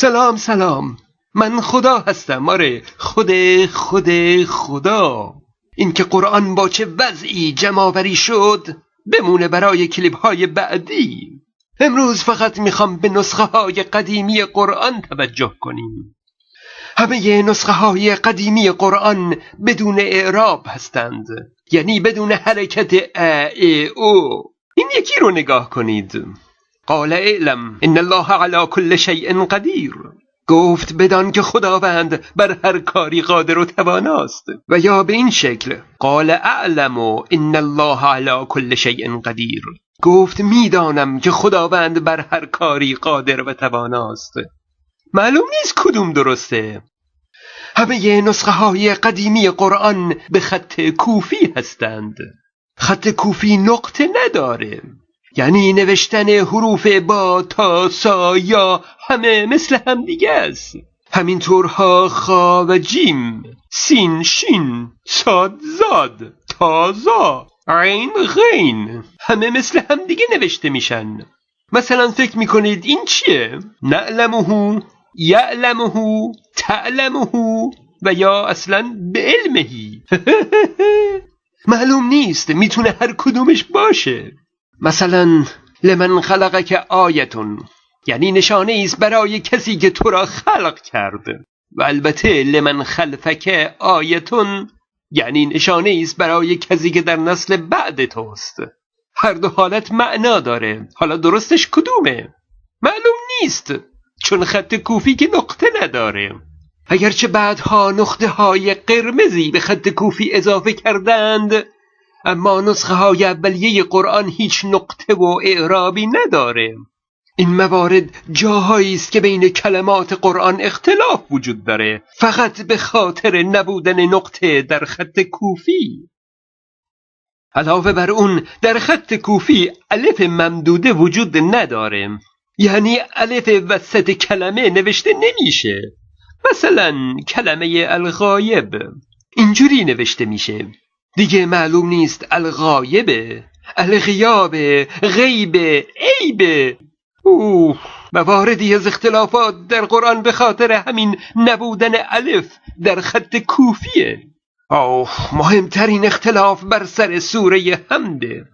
سلام سلام. من خدا هستم. آره خود خود خدا. این که قرآن با چه وضعی جمعآوری شد بمونه برای کلیپ های بعدی. امروز فقط می‌خوام به نسخه های قدیمی قرآن توجه کنیم. همه نسخه های قدیمی قرآن بدون اعراب هستند. یعنی بدون حرکت ا ای او. این یکی رو نگاه کنید. قال اعلم ان الله على كل شیء قدیر. گفت بدان که خداوند بر هر کاری قادر و تواناست. و یا به این شکل قال اعلم ان الله على كل شیء قدیر. گفت می‌دانم که خداوند بر هر کاری قادر و تواناست. معلوم نیست کدوم درسته. همه نسخه های قدیمی قرآن به خط کوفی هستند. خط کوفی نقطه نداره. یعنی نوشتن حروف با تا سا یا همه مثل هم دیگه است. همینطور ها خا و جیم سین شین ساد زاد تازا عین غین همه مثل هم دیگه نوشته میشن. مثلا فکر می‌کنید این چیه؟ نعلمه یعلمه تعلمه و یا اصلا به علمهی معلوم نیست می‌تونه هر کدومش باشه. مثلا لمن خلق که آیتون یعنی نشانه است برای کسی که تو را خلق کرد و البته لمن خلفک آیتون یعنی نشانه است برای کسی که در نسل بعد توست. هر دو حالت معنا داره. حالا درستش کدومه؟ معلوم نیست چون خط کوفی که نقطه نداره. اگرچه بعدها نقطه های قرمزی به خط کوفی اضافه کردند اما نسخه های اولیه قرآن هیچ نقطه و اعرابی نداره. این موارد جاهایی است که بین کلمات قرآن اختلاف وجود داره. فقط به خاطر نبودن نقطه در خط کوفی. علاوه بر اون در خط کوفی الف ممدوده وجود نداره. یعنی الف وسط کلمه نوشته نمیشه. مثلا کلمه الغایب. اینجوری نوشته میشه. دیگه معلوم نیست الغایبه الغیابه غیبه عیبه اوه مواردی از اختلافات در قرآن به خاطر همین نبودن الف در خط کوفیه. آه مهمترین اختلاف بر سر سوره حمده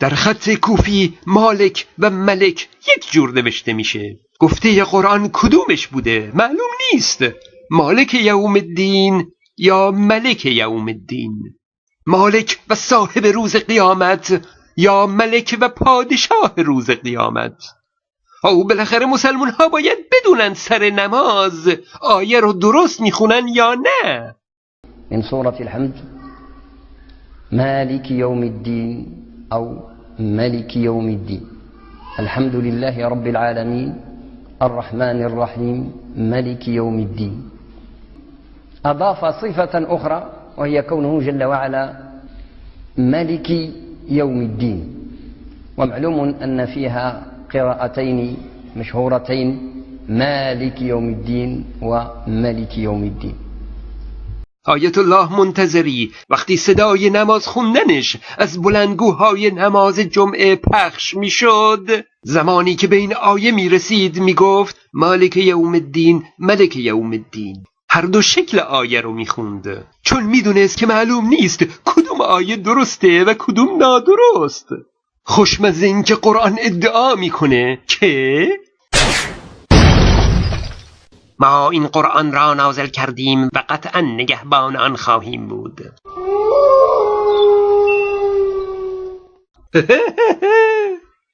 در خط کوفی مالک و ملک یک جور نوشته میشه. گفته قرآن کدومش بوده؟ معلوم نیست. مالک یوم الدین یا ملک یوم الدین؟ مالک و صاحب روز قیامت یا ملک و پادشاه روز قیامت. او بالاخره مسلمون ها باید بدونن سر نماز آیه رو درست می‌خونن یا نه. من سورة الحمد مالك يوم الدين أو ملك يوم الدين الحمد لله رب العالمين الرحمن الرحيم ملك يوم الدين أضاف صفة أخرى وهي كونه جل وعلا ملك يوم الدين. ومعلوم أن فيها قراءتين مشهورتين مالك يوم الدين وملك يوم الدين. آیت الله منتظری. وقتی صدای نماز خوندنش از بلندگوهای نماز جمعه پخش میشد. زمانی که به این آیه می رسید می گفت مالک یوم الدین ملک یوم الدین. هر دو شکل آیه رو می‌خوند. چون می‌دونست که معلوم نیست کدوم آیه درسته و کدوم نادرست. خوشمزه این که قرآن ادعا می‌کنه که ما این قرآن را نازل کردیم و قطعا نگهبان آن خواهیم بود.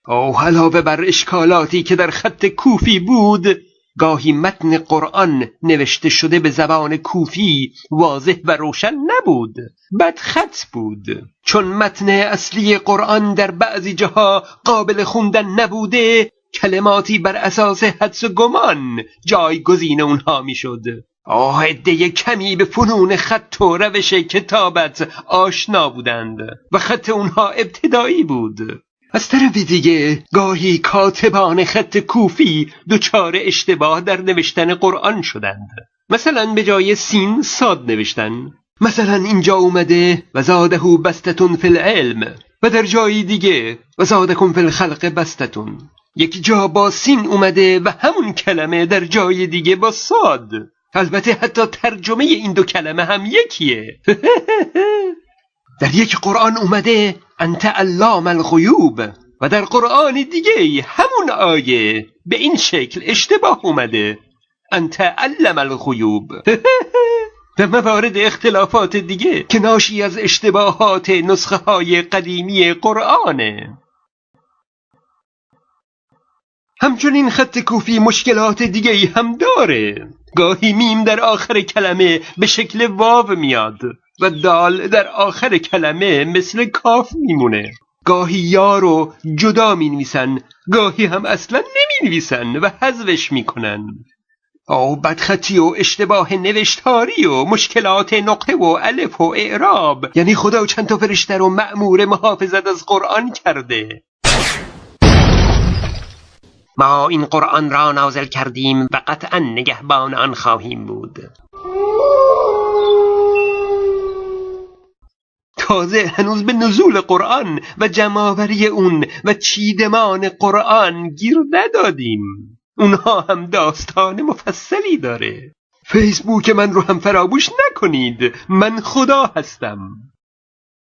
او علاوه بر اشکالاتی که در خط کوفی بود گاهی متن قرآن نوشته شده به زبان کوفی واضح و روشن نبود بد خط بود. چون متن اصلی قرآن در بعضی جاها قابل خوندن نبوده کلماتی بر اساس حدس و گمان جایگزین اونها می‌شد. آه عده کمی به فنون خط و روش کتابت آشنا بودند و خط اونها ابتدایی بود. از طرف دیگه گاهی کاتبان خط کوفی دچار اشتباه در نوشتن قرآن شدند. مثلا به جای سین ساد نوشتن. مثلا اینجا اومده و زاده بستتون فی العلم. و در جایی دیگه و زادکم فی الخلق بستتون. یک جا با سین اومده و همون کلمه در جای دیگه با ساد. البته حتی ترجمه این دو کلمه هم یکیه. در یک قرآن اومده انت علام الغیوب. و در قرآن دیگه همون آیه به این شکل اشتباه اومده انت علم الغیوب. و موارد اختلافات دیگه که ناشی از اشتباهات نسخه های قدیمی قرآنه. همچنین خط کوفی مشکلات دیگه هم داره. گاهی میم در آخر کلمه به شکل واو میاد و دال در آخر کلمه مثل کاف میمونه. گاهی یا رو جدا می نویسن گاهی هم اصلا نمی نویسن و حذفش می‌کنن. او بدخطی و اشتباه نوشتاری و مشکلات نقطه و الف و اعراب. یعنی خدا چند تا فرشته رو مأمور محافظت از قرآن کرده. ما این قرآن را نازل کردیم و قطعا نگهبان آن خواهیم بود. تازه هنوز به نزول قرآن و جمعآوری اون و چیدمان قرآن گیر ندادیم. اونها هم داستان مفصلی داره. فیسبوک من رو هم فراموش نکنید. من خدا هستم.